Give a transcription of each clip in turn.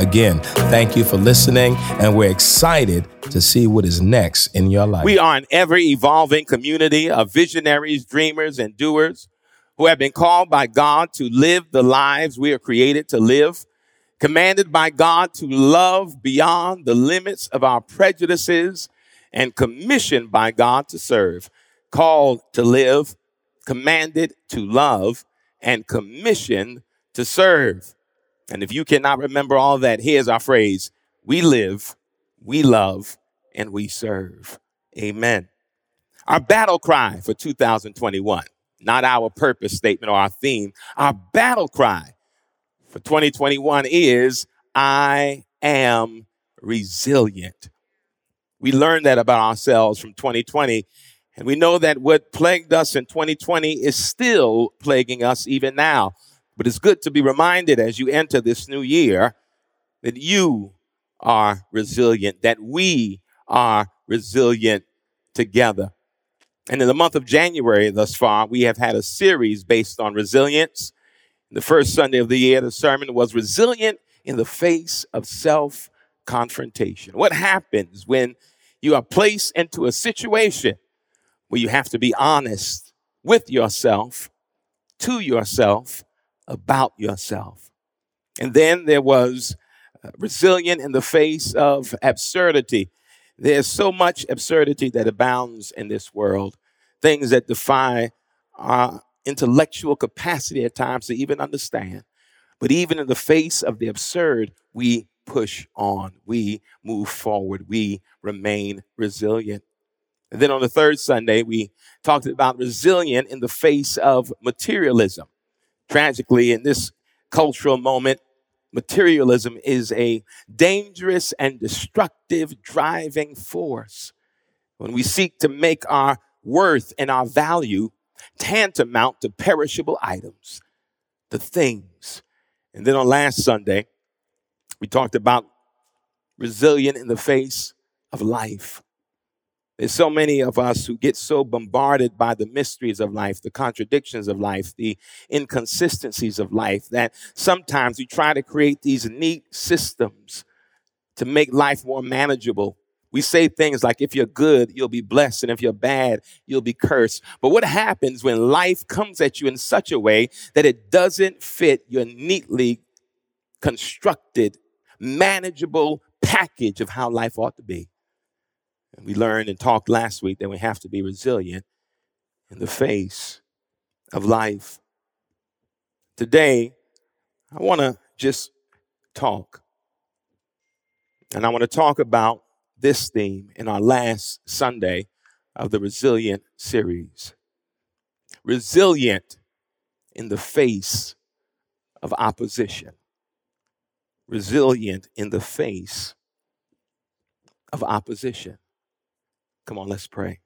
Again, thank you for listening, and we're excited to see what is next in your life. We are an ever evolving community of visionaries, dreamers, and doers who have been called by God to live the lives we are created to live, commanded by God to love beyond the limits of our prejudices, and commissioned by God to serve, called to live, commanded to love, and commissioned to serve. And if you cannot remember all that, here's our phrase We live, we love, and we serve. Amen. Our battle cry for 2021, not our purpose statement or our theme, our battle cry for 2021 is I am resilient. We learned that about ourselves from 2020. And we know that what plagued us in 2020 is still plaguing us even now. But it's good to be reminded as you enter this new year that you are resilient, that we are resilient together. And in the month of January thus far, we have had a series based on resilience. The first Sunday of the year, the sermon was resilient in the face of self confrontation. What happens when you are placed into a situation where you have to be honest with yourself, to yourself, about yourself. And then there was uh, resilient in the face of absurdity. There's so much absurdity that abounds in this world, things that defy our intellectual capacity at times to even understand. But even in the face of the absurd, we push on, we move forward, we remain resilient. And then on the third Sunday, we talked about resilient in the face of materialism. Tragically, in this cultural moment, materialism is a dangerous and destructive driving force. When we seek to make our worth and our value tantamount to perishable items, the things. And then on last Sunday, we talked about resilient in the face of life. There's so many of us who get so bombarded by the mysteries of life, the contradictions of life, the inconsistencies of life, that sometimes we try to create these neat systems to make life more manageable. We say things like, if you're good, you'll be blessed, and if you're bad, you'll be cursed. But what happens when life comes at you in such a way that it doesn't fit your neatly constructed, manageable package of how life ought to be? And we learned and talked last week that we have to be resilient in the face of life. Today, I want to just talk. And I want to talk about this theme in our last Sunday of the Resilient series. Resilient in the face of opposition. Resilient in the face of opposition. Come on, let's pray.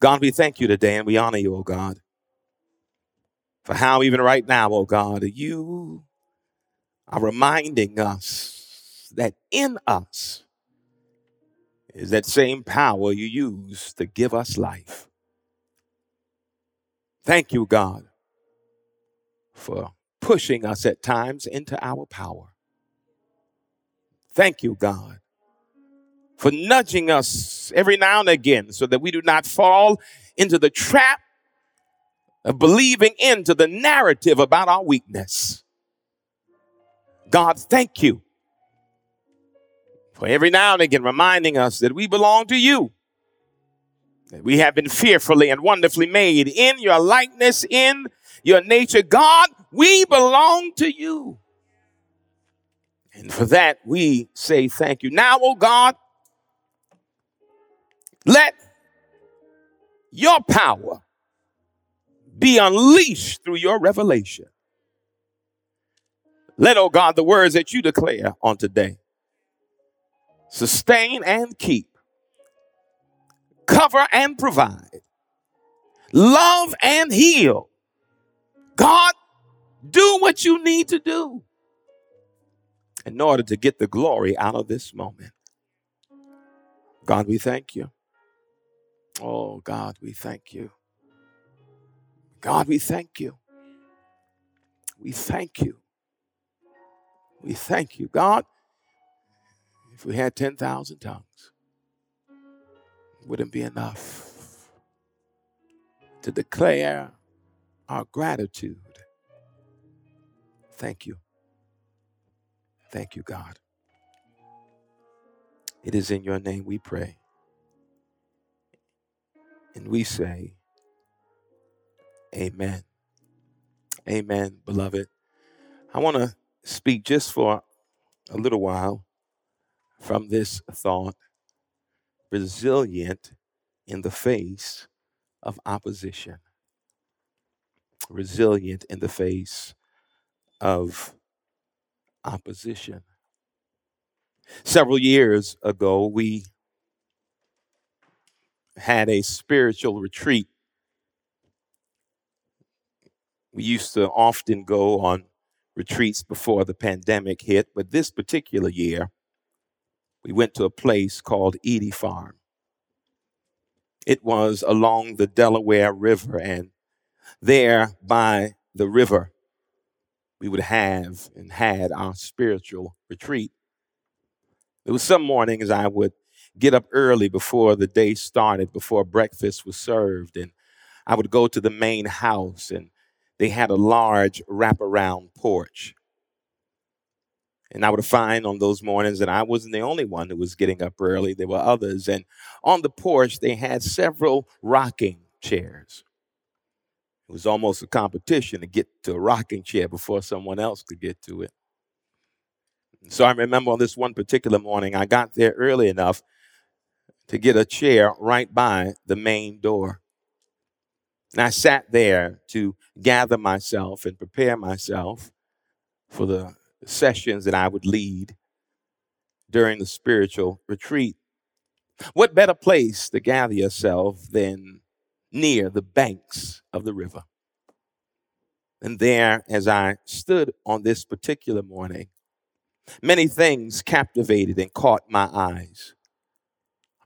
God, we thank you today and we honor you, oh God, for how even right now, oh God, you are reminding us that in us is that same power you use to give us life. Thank you, God, for pushing us at times into our power. Thank you, God, for nudging us every now and again so that we do not fall into the trap of believing into the narrative about our weakness. God, thank you for every now and again reminding us that we belong to you. That we have been fearfully and wonderfully made in your likeness, in your nature. God, we belong to you. And for that, we say thank you. Now, oh God, let your power be unleashed through your revelation. Let, oh God, the words that you declare on today sustain and keep, cover and provide, love and heal. God, do what you need to do in order to get the glory out of this moment. God, we thank you. Oh, God, we thank you. God, we thank you. We thank you. We thank you. God, if we had 10,000 tongues, wouldn't be enough to declare our gratitude. Thank you. Thank you, God. It is in your name we pray. And we say, Amen. Amen, beloved. I want to speak just for a little while from this thought resilient in the face of opposition. Resilient in the face of opposition. Several years ago, we had a spiritual retreat. We used to often go on retreats before the pandemic hit, but this particular year, we went to a place called Eddy Farm. It was along the Delaware River, and there by the river, we would have and had our spiritual retreat. There was some mornings I would get up early before the day started, before breakfast was served, and I would go to the main house, and they had a large wraparound porch. And I would find on those mornings that I wasn't the only one who was getting up early. There were others. And on the porch, they had several rocking chairs. It was almost a competition to get to a rocking chair before someone else could get to it. So I remember on this one particular morning, I got there early enough to get a chair right by the main door. And I sat there to gather myself and prepare myself for the sessions that I would lead during the spiritual retreat. What better place to gather yourself than near the banks of the river? And there, as I stood on this particular morning, many things captivated and caught my eyes.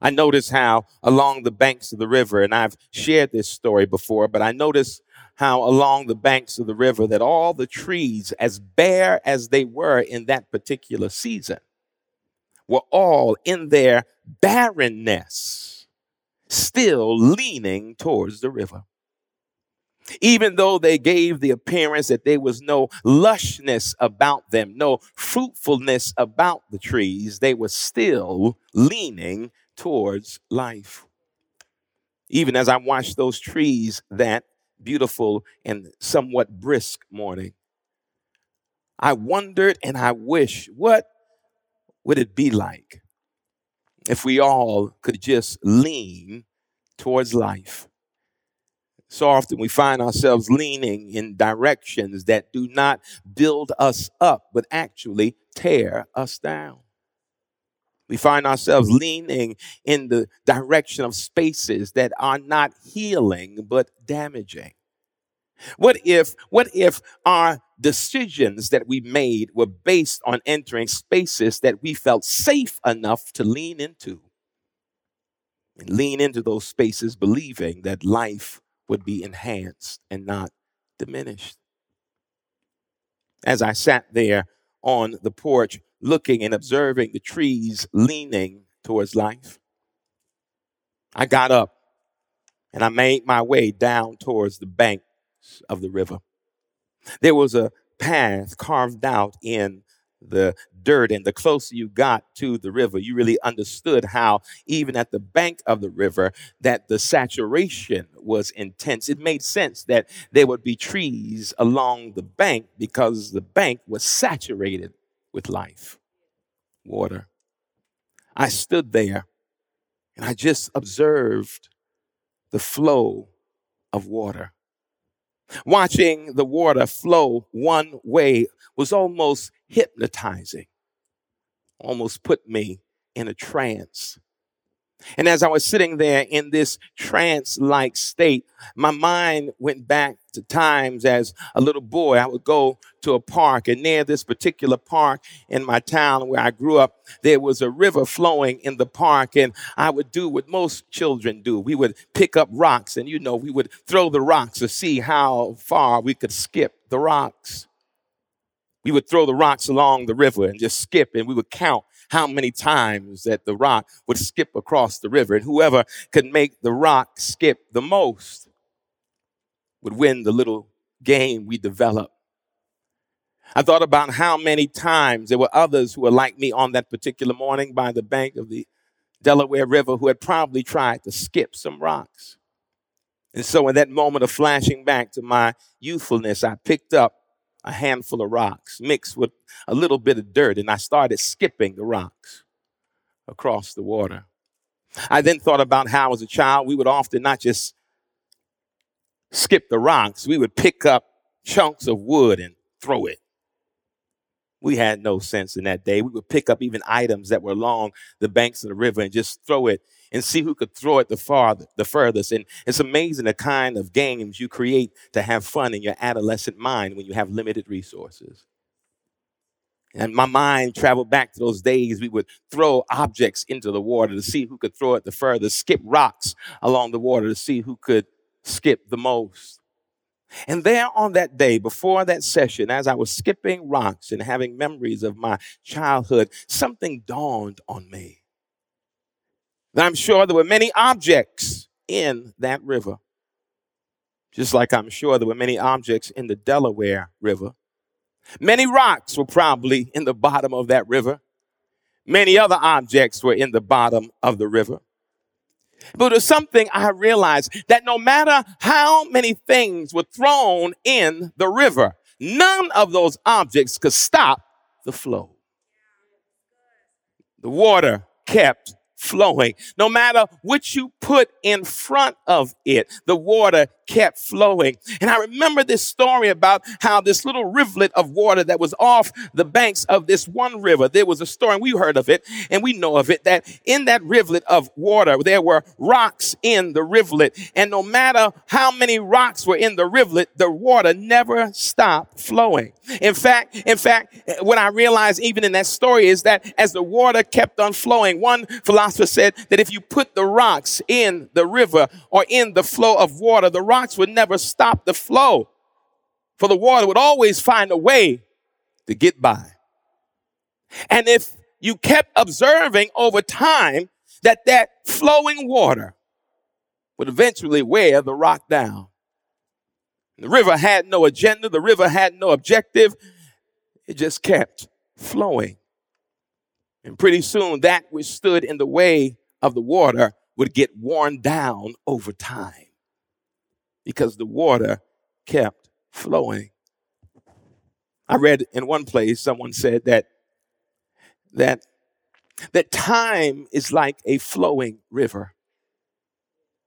I noticed how along the banks of the river, and I've shared this story before, but I noticed how along the banks of the river that all the trees, as bare as they were in that particular season, were all in their barrenness, still leaning towards the river. Even though they gave the appearance that there was no lushness about them, no fruitfulness about the trees, they were still leaning towards life. Even as I watched those trees that beautiful and somewhat brisk morning. I wondered and I wish, what would it be like if we all could just lean towards life? So often we find ourselves leaning in directions that do not build us up, but actually tear us down. We find ourselves leaning in the direction of spaces that are not healing, but damaging. What if, what if our decisions that we made were based on entering spaces that we felt safe enough to lean into? And lean into those spaces believing that life would be enhanced and not diminished. As I sat there on the porch, looking and observing the trees leaning towards life. I got up and I made my way down towards the banks of the river. There was a path carved out in the dirt, and the closer you got to the river, you really understood how, even at the bank of the river, that the saturation was intense. It made sense that there would be trees along the bank because the bank was saturated with life, water. I stood there and I just observed the flow of water. Watching the water flow one way was almost hypnotizing, almost put me in a trance. And as I was sitting there in this trance like state, my mind went back to times as a little boy. I would go to a park, and near this particular park in my town where I grew up, there was a river flowing in the park. And I would do what most children do we would pick up rocks, and you know, we would throw the rocks to see how far we could skip the rocks. We would throw the rocks along the river and just skip, and we would count how many times that the rock would skip across the river. And whoever could make the rock skip the most would win the little game we developed. I thought about how many times there were others who were like me on that particular morning by the bank of the Delaware River who had probably tried to skip some rocks. And so, in that moment of flashing back to my youthfulness, I picked up a handful of rocks mixed with a little bit of dirt, and I started skipping the rocks across the water. I then thought about how, as a child, we would often not just skip the rocks, we would pick up chunks of wood and throw it. We had no sense in that day. We would pick up even items that were along the banks of the river and just throw it and see who could throw it the farther, the furthest. And it's amazing the kind of games you create to have fun in your adolescent mind when you have limited resources. And my mind traveled back to those days. We would throw objects into the water to see who could throw it the furthest, skip rocks along the water to see who could skip the most. And there on that day, before that session, as I was skipping rocks and having memories of my childhood, something dawned on me. I'm sure there were many objects in that river. Just like I'm sure there were many objects in the Delaware River. Many rocks were probably in the bottom of that river. Many other objects were in the bottom of the river. But there's something I realized that no matter how many things were thrown in the river, none of those objects could stop the flow. The water kept flowing. No matter what you put in front of it, the water kept flowing. And I remember this story about how this little rivulet of water that was off the banks of this one river, there was a story, and we heard of it, and we know of it, that in that rivulet of water, there were rocks in the rivulet. And no matter how many rocks were in the rivulet, the water never stopped flowing. In fact, in fact, eh, what I realized even in that story is that as the water kept on flowing, one philosopher said that if you put the rocks in the river or in the flow of water, the rocks would never stop the flow. For the water would always find a way to get by. And if you kept observing over time that that flowing water would eventually wear the rock down. The river had no agenda. The river had no objective. It just kept flowing. And pretty soon that which stood in the way of the water would get worn down over time because the water kept flowing. I read in one place someone said that that that time is like a flowing river.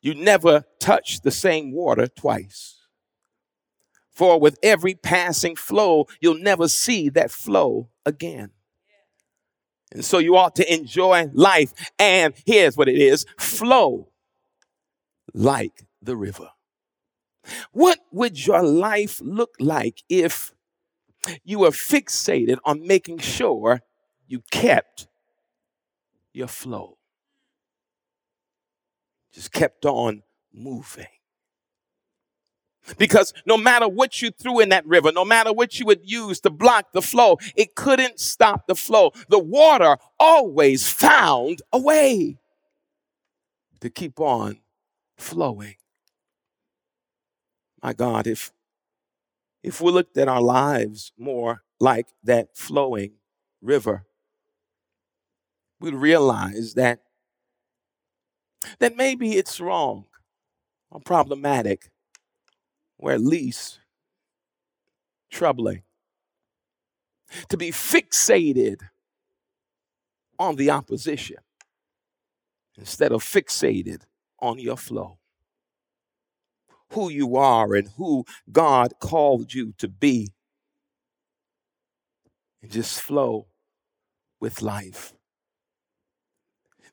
You never touch the same water twice. For with every passing flow, you'll never see that flow again. And so you ought to enjoy life. And here's what it is flow like the river. What would your life look like if you were fixated on making sure you kept your flow? Just kept on moving. Because no matter what you threw in that river, no matter what you would use to block the flow, it couldn't stop the flow. The water always found a way to keep on flowing. My God, if if we looked at our lives more like that flowing river, we'd realize that that maybe it's wrong or problematic, or at least troubling to be fixated on the opposition instead of fixated on your flow who you are and who God called you to be. And just flow with life.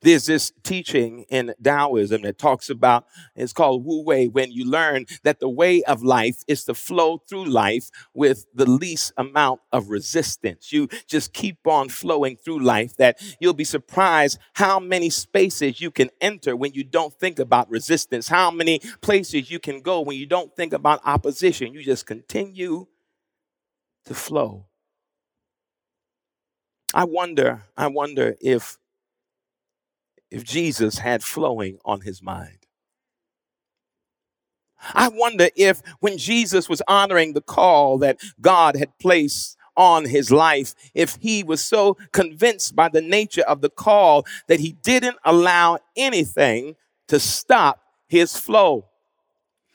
There's this teaching in Taoism that talks about, it's called Wu Wei, when you learn that the way of life is to flow through life with the least amount of resistance. You just keep on flowing through life, that you'll be surprised how many spaces you can enter when you don't think about resistance, how many places you can go when you don't think about opposition. You just continue to flow. I wonder, I wonder if if Jesus had flowing on his mind. I wonder if when Jesus was honoring the call that God had placed on his life, if he was so convinced by the nature of the call that he didn't allow anything to stop his flow.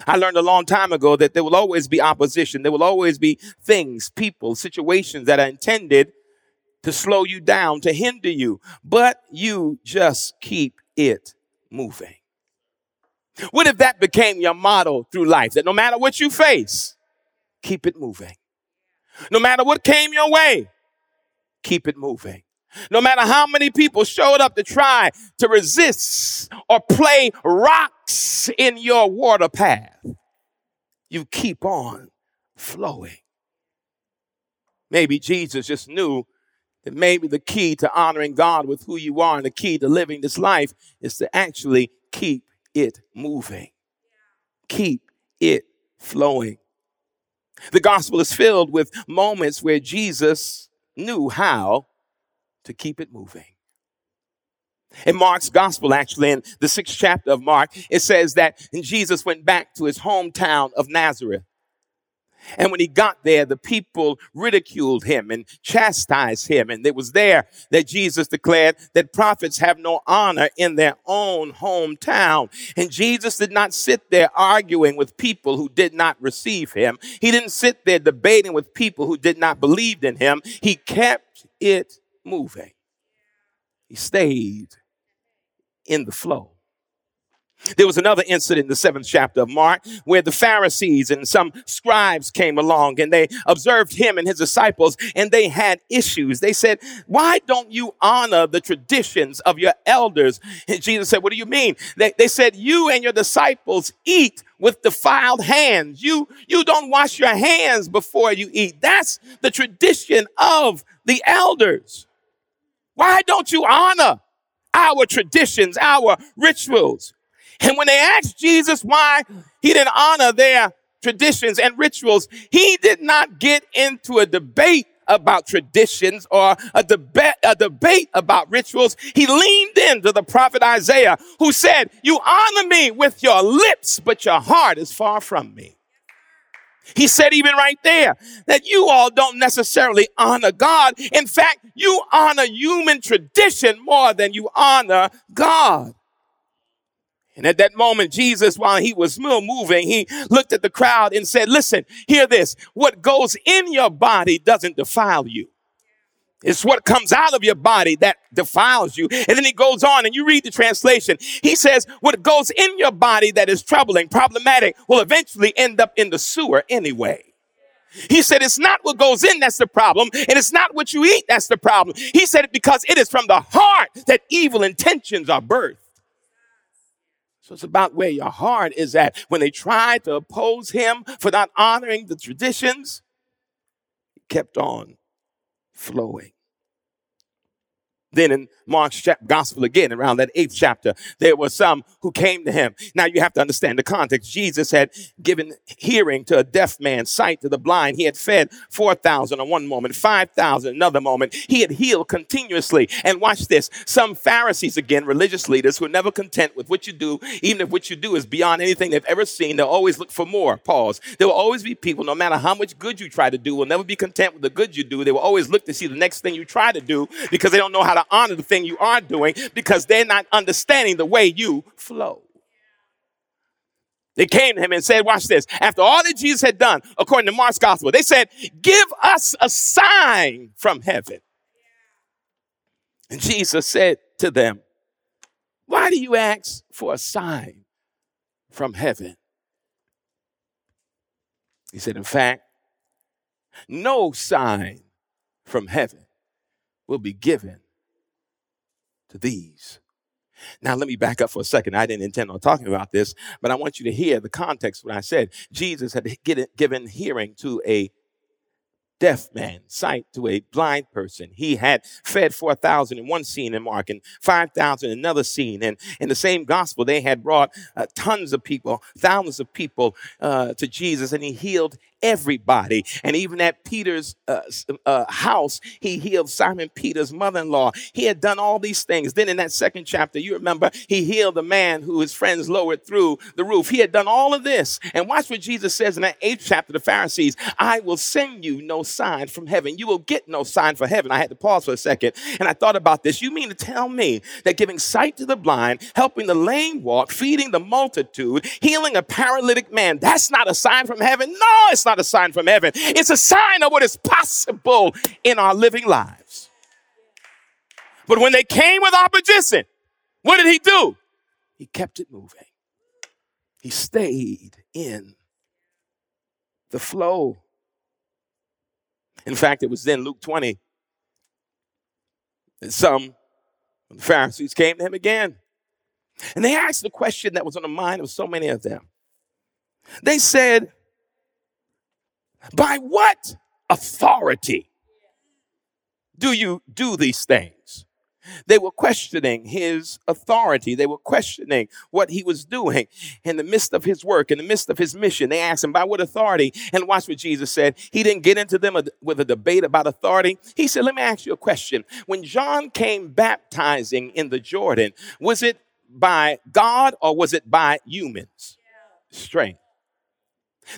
I learned a long time ago that there will always be opposition. There will always be things, people, situations that are intended to slow you down, to hinder you, but you just keep it moving. What if that became your motto through life? That no matter what you face, keep it moving. No matter what came your way, keep it moving. No matter how many people showed up to try to resist or play rocks in your water path, you keep on flowing. Maybe Jesus just knew that maybe the key to honoring God with who you are and the key to living this life is to actually keep it moving, keep it flowing. The gospel is filled with moments where Jesus knew how to keep it moving. In Mark's gospel, actually, in the sixth chapter of Mark, it says that Jesus went back to his hometown of Nazareth. And when he got there, the people ridiculed him and chastised him. And it was there that Jesus declared that prophets have no honor in their own hometown. And Jesus did not sit there arguing with people who did not receive him. He didn't sit there debating with people who did not believe in him. He kept it moving. He stayed in the flow. There was another incident in the seventh chapter of Mark where the Pharisees and some scribes came along and they observed him and his disciples and they had issues. They said, Why don't you honor the traditions of your elders? And Jesus said, What do you mean? They, they said, You and your disciples eat with defiled hands. You, you don't wash your hands before you eat. That's the tradition of the elders. Why don't you honor our traditions, our rituals? And when they asked Jesus why he didn't honor their traditions and rituals, he did not get into a debate about traditions or a debate, a debate about rituals. He leaned into the prophet Isaiah who said, you honor me with your lips, but your heart is far from me. He said even right there that you all don't necessarily honor God. In fact, you honor human tradition more than you honor God. And at that moment, Jesus, while he was still moving, he looked at the crowd and said, listen, hear this. What goes in your body doesn't defile you. It's what comes out of your body that defiles you. And then he goes on and you read the translation. He says, what goes in your body that is troubling, problematic, will eventually end up in the sewer anyway. He said, it's not what goes in that's the problem, and it's not what you eat that's the problem. He said it because it is from the heart that evil intentions are birthed. So it's about where your heart is at. When they tried to oppose him for not honoring the traditions, he kept on flowing. Then in Mark's gospel again, around that eighth chapter, there were some who came to him. Now you have to understand the context. Jesus had given hearing to a deaf man, sight to the blind. He had fed 4,000 on one moment, 5,000 another moment. He had healed continuously. And watch this. Some Pharisees, again, religious leaders who are never content with what you do, even if what you do is beyond anything they've ever seen, they'll always look for more. Pause. There will always be people, no matter how much good you try to do, will never be content with the good you do. They will always look to see the next thing you try to do because they don't know how honor the thing you are doing because they're not understanding the way you flow. They came to him and said, Watch this. After all that Jesus had done, according to Mark's gospel, they said, Give us a sign from heaven. And Jesus said to them, Why do you ask for a sign from heaven? He said, In fact, no sign from heaven will be given to these Now, let me back up for a second. I didn't intend on talking about this, but I want you to hear the context when I said Jesus had given hearing to a deaf man, sight to a blind person. He had fed 4,000 in one scene in Mark and 5,000 in another scene. And in the same gospel, they had brought uh, tons of people, thousands of people uh, to Jesus, and he healed everybody. And even at Peter's uh, uh, house, he healed Simon Peter's mother in law. He had done all these things. Then in that second chapter, you remember, he healed the man who his friends lowered through the roof. He had done all of this. And watch what Jesus says in that eighth chapter, the Pharisees I will send you no sign from heaven. You will get no sign for heaven. I had to pause for a second and I thought about this. You mean to tell me that giving sight to the blind, helping the lame walk, feeding the multitude, healing a paralytic man, that's not a sign from heaven? No, it's not a sign from heaven. It's a sign of what is possible in our living lives. But when they came with opposition, what did he do? He kept it moving. He stayed in the flow. In fact, it was then Luke 20 that some the Pharisees came to him again. And they asked the question that was on the mind of so many of them. They said, by what authority do you do these things? They were questioning his authority. They were questioning what he was doing in the midst of his work, in the midst of his mission. They asked him, By what authority? And watch what Jesus said. He didn't get into them with a debate about authority. He said, Let me ask you a question. When John came baptizing in the Jordan, was it by God or was it by humans? Strength.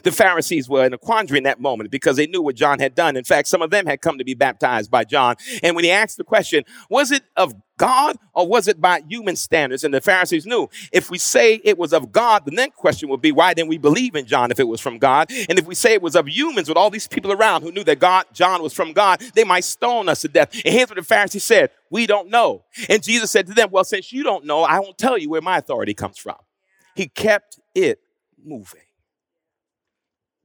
The Pharisees were in a quandary in that moment because they knew what John had done. In fact, some of them had come to be baptized by John. And when he asked the question, was it of God or was it by human standards? And the Pharisees knew if we say it was of God, the next question would be, why didn't we believe in John if it was from God? And if we say it was of humans with all these people around who knew that God, John was from God, they might stone us to death. And here's what the Pharisees said, we don't know. And Jesus said to them, well, since you don't know, I won't tell you where my authority comes from. He kept it moving.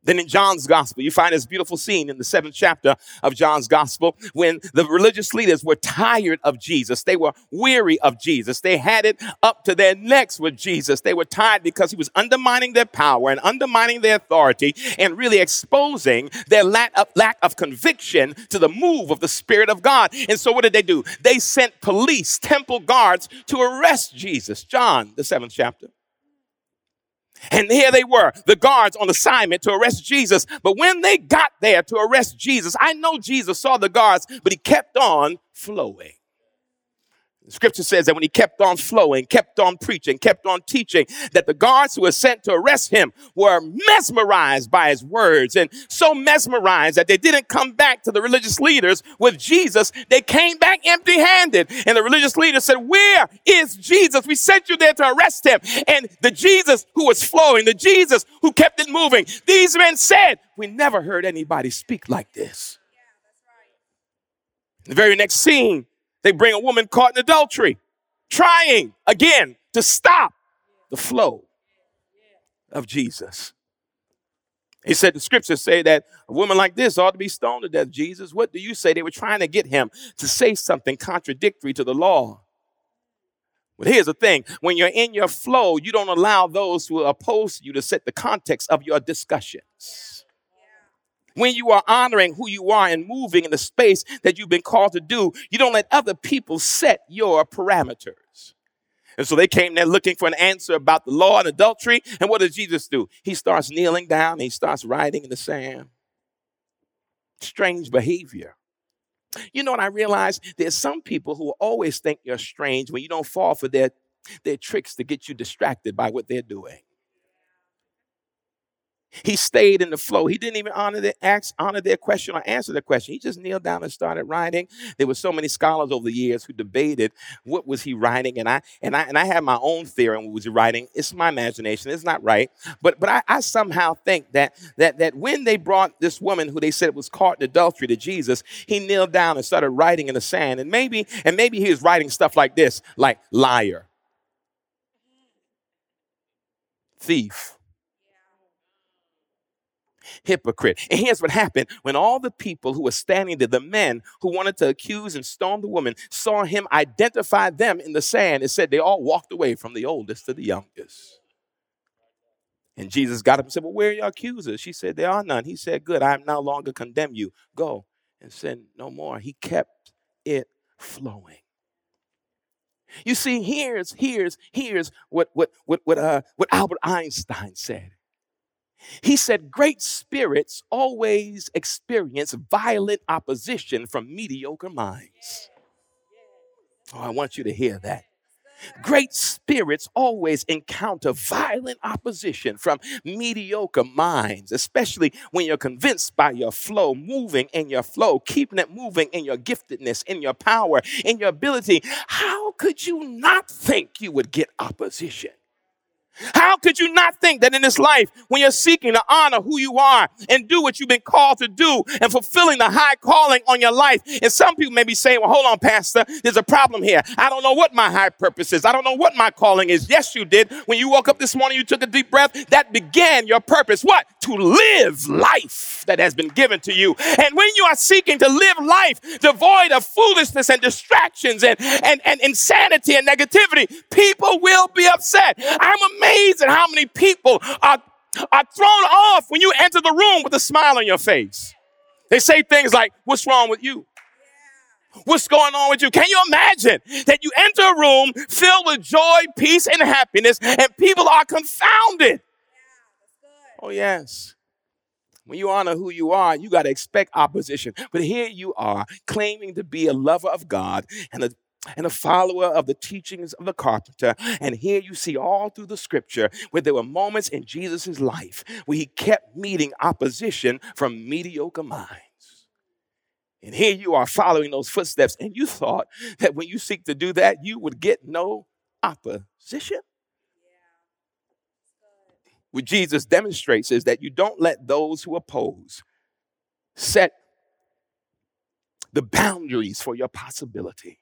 Then in John's gospel, you find this beautiful scene in the seventh chapter of John's gospel when the religious leaders were tired of Jesus. They were weary of Jesus. They had it up to their necks with Jesus. They were tired because he was undermining their power and undermining their authority and really exposing their lack of, lack of conviction to the move of the Spirit of God. And so what did they do? They sent police, temple guards to arrest Jesus. John, the seventh chapter. And here they were, the guards on assignment to arrest Jesus. But when they got there to arrest Jesus, I know Jesus saw the guards, but he kept on flowing. Scripture says that when he kept on flowing, kept on preaching, kept on teaching, that the guards who were sent to arrest him were mesmerized by his words and so mesmerized that they didn't come back to the religious leaders with Jesus. They came back empty handed. And the religious leaders said, Where is Jesus? We sent you there to arrest him. And the Jesus who was flowing, the Jesus who kept it moving, these men said, We never heard anybody speak like this. The very next scene, they bring a woman caught in adultery, trying again to stop the flow of Jesus. He said the scriptures say that a woman like this ought to be stoned to death. Jesus, what do you say? They were trying to get him to say something contradictory to the law. But here's the thing when you're in your flow, you don't allow those who oppose you to set the context of your discussions when you are honoring who you are and moving in the space that you've been called to do, you don't let other people set your parameters. And so they came there looking for an answer about the law and adultery. And what does Jesus do? He starts kneeling down, he starts writing in the sand. Strange behavior. You know what I realize? There's some people who always think you're strange when you don't fall for their, their tricks to get you distracted by what they're doing. He stayed in the flow. He didn't even honor their ask, honor their question or answer their question. He just kneeled down and started writing. There were so many scholars over the years who debated what was he writing, and I and I and I have my own theory on what was he writing. It's my imagination. It's not right, but but I, I somehow think that that that when they brought this woman who they said was caught in adultery to Jesus, he kneeled down and started writing in the sand, and maybe and maybe he was writing stuff like this, like liar, thief hypocrite. And here's what happened when all the people who were standing there, the men who wanted to accuse and stone the woman, saw him identify them in the sand, it said they all walked away from the oldest to the youngest. And Jesus got up and said, Well, where are your accusers? She said, There are none. He said, Good, I am no longer condemn you. Go and sin no more. He kept it flowing. You see, here's here's here's what what what what uh what Albert Einstein said. He said, Great spirits always experience violent opposition from mediocre minds. Oh, I want you to hear that. Great spirits always encounter violent opposition from mediocre minds, especially when you're convinced by your flow, moving in your flow, keeping it moving in your giftedness, in your power, in your ability. How could you not think you would get opposition? How could you not think that in this life, when you're seeking to honor who you are and do what you've been called to do and fulfilling the high calling on your life? And some people may be saying, well, hold on, Pastor, there's a problem here. I don't know what my high purpose is. I don't know what my calling is. Yes, you did. When you woke up this morning, you took a deep breath. That began your purpose. What? To live life that has been given to you. And when you are seeking to live life devoid of foolishness and distractions and, and, and insanity and negativity, people will be upset. I'm amazed amazed at how many people are, are thrown off when you enter the room with a smile on your face. They say things like, What's wrong with you? What's going on with you? Can you imagine that you enter a room filled with joy, peace, and happiness, and people are confounded? Oh, yes. When you honor who you are, you got to expect opposition. But here you are, claiming to be a lover of God and a and a follower of the teachings of the carpenter. And here you see all through the scripture where there were moments in Jesus' life where he kept meeting opposition from mediocre minds. And here you are following those footsteps, and you thought that when you seek to do that, you would get no opposition. What Jesus demonstrates is that you don't let those who oppose set the boundaries for your possibility.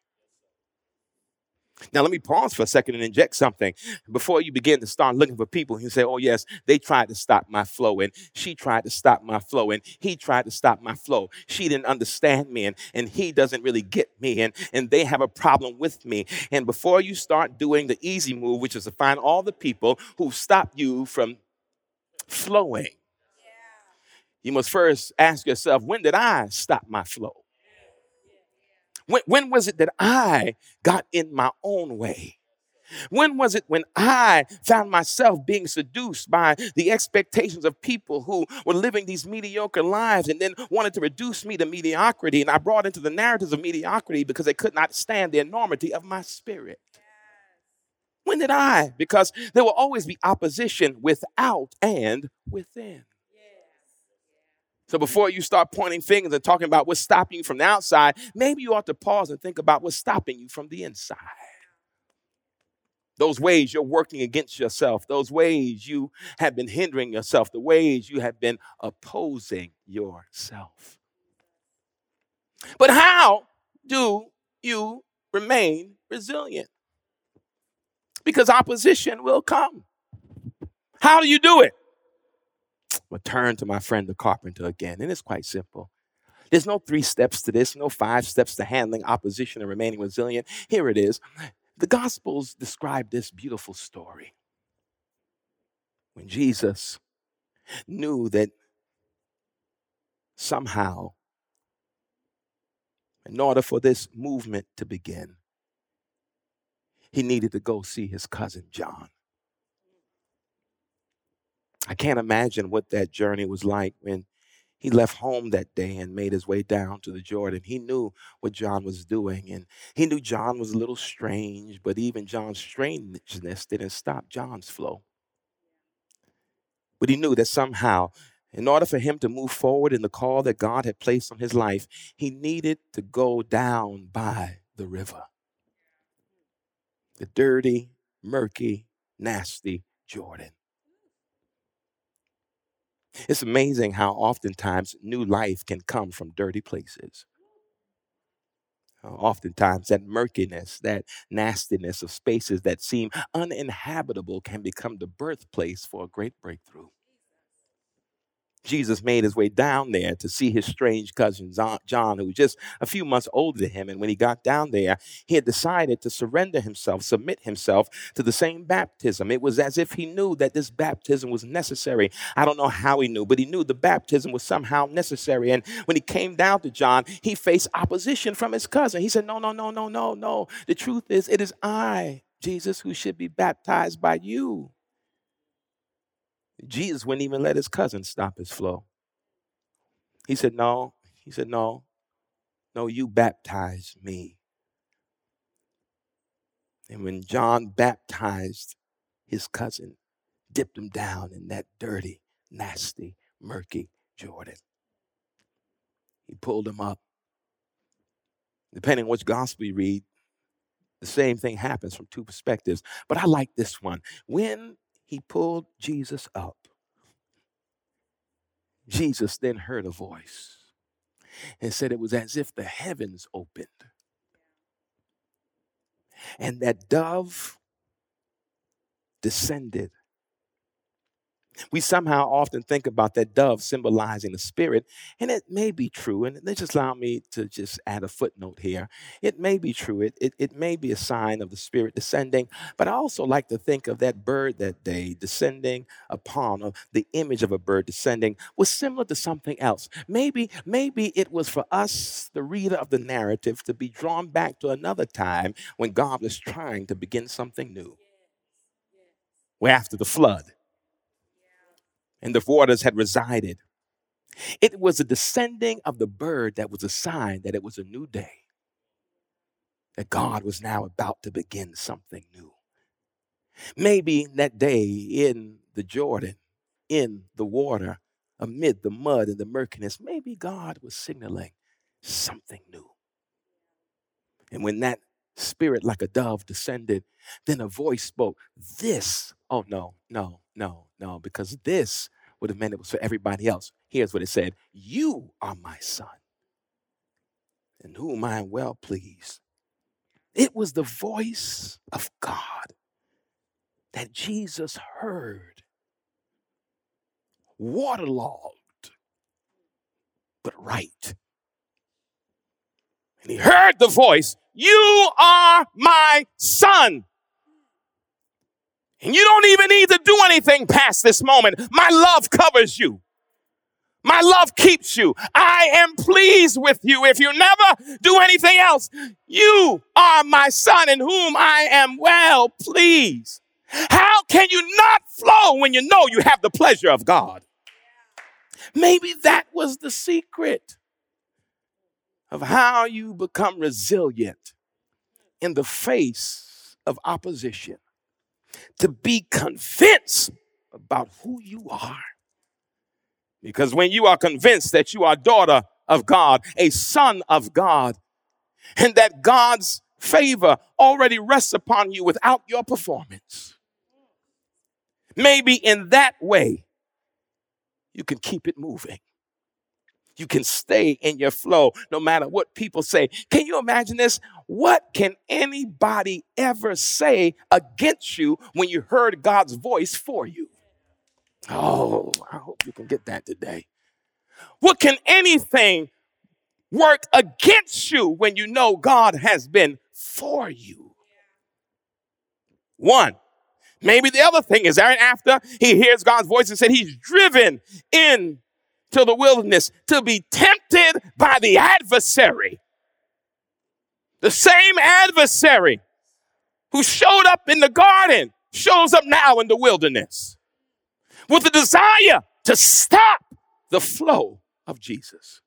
Now, let me pause for a second and inject something before you begin to start looking for people who say, Oh, yes, they tried to stop my flow, and she tried to stop my flow, and he tried to stop my flow. She didn't understand me, and, and he doesn't really get me, and, and they have a problem with me. And before you start doing the easy move, which is to find all the people who stop you from flowing, you must first ask yourself, When did I stop my flow? When, when was it that I got in my own way? When was it when I found myself being seduced by the expectations of people who were living these mediocre lives and then wanted to reduce me to mediocrity? And I brought into the narratives of mediocrity because they could not stand the enormity of my spirit. When did I? Because there will always be opposition without and within. So before you start pointing fingers and talking about what's stopping you from the outside, maybe you ought to pause and think about what's stopping you from the inside. Those ways you're working against yourself, those ways you have been hindering yourself, the ways you have been opposing yourself. But how do you remain resilient? Because opposition will come. How do you do it? I'm turn to my friend the carpenter again, and it's quite simple. There's no three steps to this, no five steps to handling opposition and remaining resilient. Here it is. The Gospels describe this beautiful story. When Jesus knew that somehow, in order for this movement to begin, he needed to go see his cousin John. I can't imagine what that journey was like when he left home that day and made his way down to the Jordan. He knew what John was doing, and he knew John was a little strange, but even John's strangeness didn't stop John's flow. But he knew that somehow, in order for him to move forward in the call that God had placed on his life, he needed to go down by the river. The dirty, murky, nasty Jordan. It's amazing how oftentimes new life can come from dirty places. Oftentimes, that murkiness, that nastiness of spaces that seem uninhabitable can become the birthplace for a great breakthrough. Jesus made his way down there to see his strange cousin John, who was just a few months older than him. And when he got down there, he had decided to surrender himself, submit himself to the same baptism. It was as if he knew that this baptism was necessary. I don't know how he knew, but he knew the baptism was somehow necessary. And when he came down to John, he faced opposition from his cousin. He said, No, no, no, no, no, no. The truth is, it is I, Jesus, who should be baptized by you. Jesus wouldn't even let his cousin stop his flow. He said, No. He said, No. No, you baptize me. And when John baptized his cousin, dipped him down in that dirty, nasty, murky Jordan, he pulled him up. Depending on which gospel you read, the same thing happens from two perspectives. But I like this one. When he pulled Jesus up. Jesus then heard a voice and said it was as if the heavens opened and that dove descended we somehow often think about that dove symbolizing the spirit, and it may be true. And just allow me to just add a footnote here. It may be true. It, it, it may be a sign of the spirit descending, but I also like to think of that bird that day descending upon, or the image of a bird descending, was similar to something else. Maybe, maybe it was for us, the reader of the narrative, to be drawn back to another time when God was trying to begin something new. Where after the flood, and the waters had resided. It was the descending of the bird that was a sign that it was a new day, that God was now about to begin something new. Maybe that day in the Jordan, in the water, amid the mud and the murkiness, maybe God was signaling something new. And when that spirit like a dove descended, then a voice spoke, This, oh no, no, no, no, because this would have meant it was for everybody else. Here's what it said You are my son, in whom I am well pleased. It was the voice of God that Jesus heard, waterlogged, but right. And he heard the voice, You are my son. And you don't even need to do anything past this moment. My love covers you. My love keeps you. I am pleased with you. If you never do anything else, you are my son in whom I am well pleased. How can you not flow when you know you have the pleasure of God? Maybe that was the secret of how you become resilient in the face of opposition to be convinced about who you are. Because when you are convinced that you are daughter of God, a son of God, and that God's favor already rests upon you without your performance, maybe in that way you can keep it moving. You can stay in your flow no matter what people say. Can you imagine this? What can anybody ever say against you when you heard God's voice for you? Oh, I hope you can get that today. What can anything work against you when you know God has been for you? One. Maybe the other thing is Aaron, after he hears God's voice and said he's driven in to the wilderness to be tempted by the adversary. The same adversary who showed up in the garden shows up now in the wilderness with a desire to stop the flow of Jesus.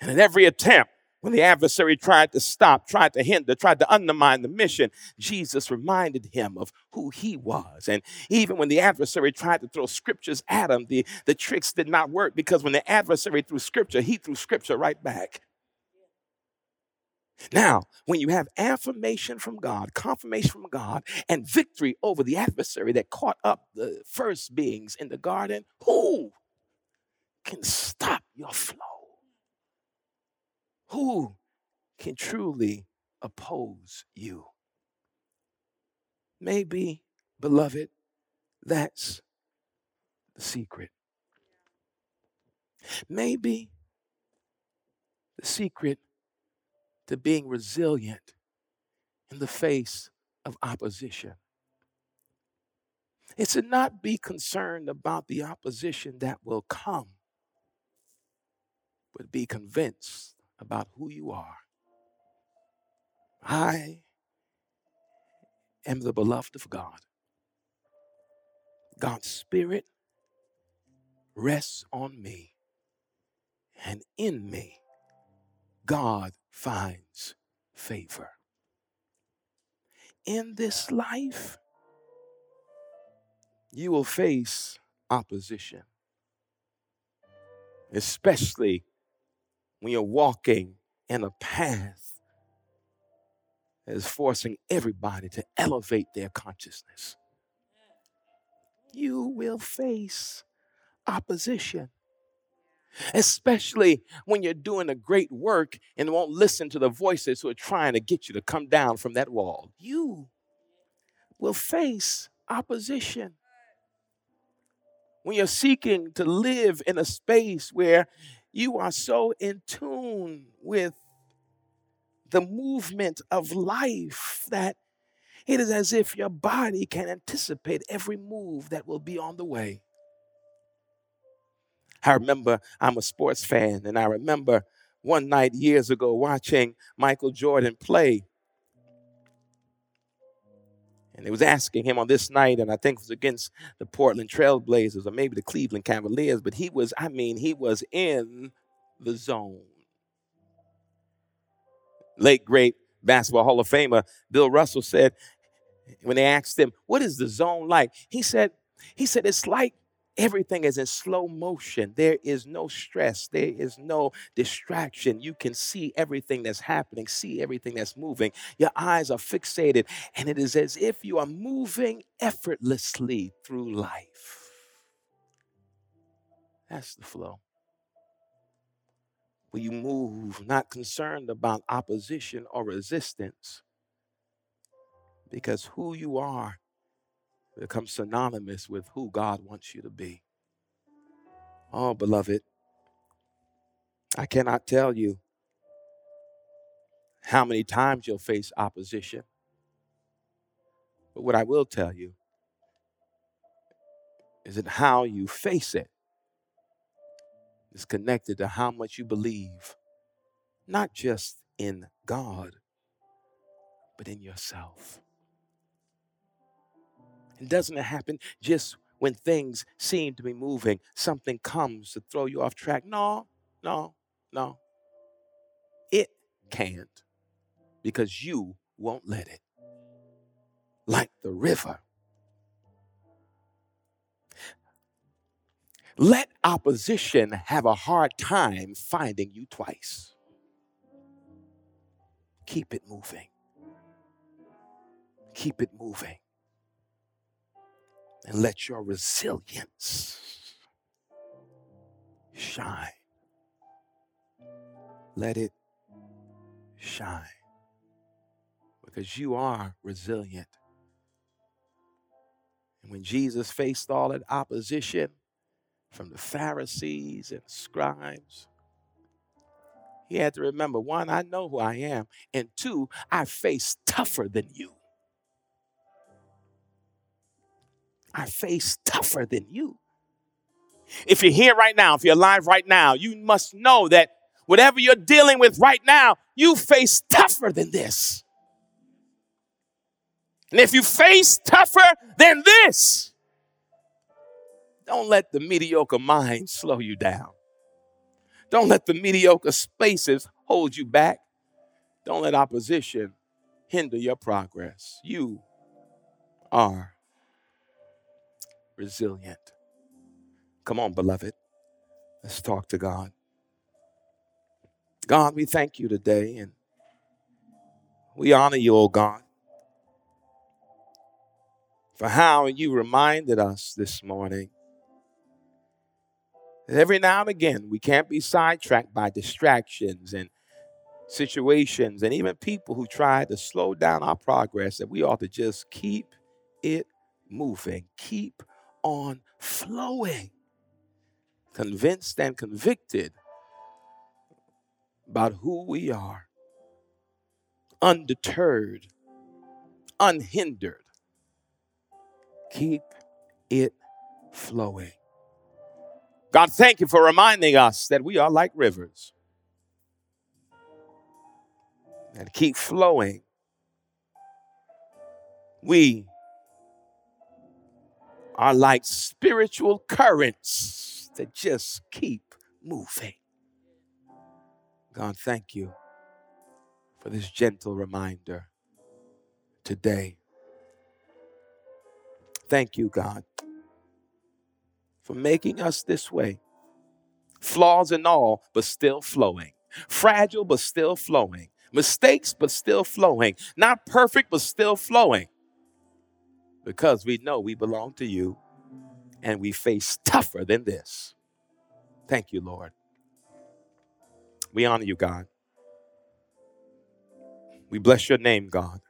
And in every attempt, when the adversary tried to stop, tried to hinder, tried to undermine the mission, Jesus reminded him of who he was. And even when the adversary tried to throw scriptures at him, the, the tricks did not work because when the adversary threw scripture, he threw scripture right back. Now, when you have affirmation from God, confirmation from God, and victory over the adversary that caught up the first beings in the garden, who can stop your flow? Who can truly oppose you? Maybe, beloved, that's the secret. Maybe the secret to being resilient in the face of opposition is to not be concerned about the opposition that will come, but be convinced about who you are. I am the beloved of God. God's Spirit rests on me, and in me, God finds favor. In this life, you will face opposition, especially when you're walking in a path that is forcing everybody to elevate their consciousness. You will face opposition, especially when you're doing a great work and won't listen to the voices who are trying to get you to come down from that wall. You will face opposition when you're seeking to live in a space where you are so in tune with the movement of life that it is as if your body can anticipate every move that will be on the way. I remember I'm a sports fan, and I remember one night years ago watching Michael Jordan play and they was asking him on this night, and I think it was against the Portland Trailblazers or maybe the Cleveland Cavaliers, but he was, I mean, he was in the zone. Late great basketball Hall of Famer Bill Russell said when they asked him, "What is the zone like?" He said, "He said it's like Everything is in slow motion. There is no stress. There is no distraction. You can see everything that's happening, see everything that's moving. Your eyes are fixated, and it is as if you are moving effortlessly through life. That's the flow. When you move, not concerned about opposition or resistance, because who you are become synonymous with who God wants you to be. Oh, beloved, I cannot tell you how many times you'll face opposition. But what I will tell you is that how you face it is connected to how much you believe, not just in God, but in yourself. Doesn't it happen just when things seem to be moving? Something comes to throw you off track. No, no, no. It can't because you won't let it. Like the river. Let opposition have a hard time finding you twice. Keep it moving. Keep it moving and let your resilience shine. Let it shine because you are resilient. And when Jesus faced all that opposition from the Pharisees and scribes, he had to remember one, I know who I am, and two, I face tougher than you. I face tougher than you. If you're here right now, if you're alive right now, you must know that whatever you're dealing with right now, you face tougher than this. And if you face tougher than this, don't let the mediocre mind slow you down. Don't let the mediocre spaces hold you back. Don't let opposition hinder your progress. You are resilient. Come on, beloved. Let's talk to God. God, we thank you today and we honor you, oh God, for how you reminded us this morning that every now and again we can't be sidetracked by distractions and situations and even people who try to slow down our progress, that we ought to just keep it moving, keep on flowing. convinced and convicted about who we are, undeterred, unhindered. Keep it flowing. God, thank you for reminding us that we are like rivers and keep flowing. We are like spiritual currents that just keep moving. God, thank you for this gentle reminder today. Thank you, God, for making us this way. Flaws and all, but still flowing. Fragile, but still flowing. Mistakes, but still flowing. Not perfect, but still flowing. Because we know we belong to you and we face tougher than this. Thank you, Lord. We honor you, God. We bless your name, God.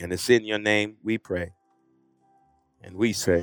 And it's in your name we pray. And we say,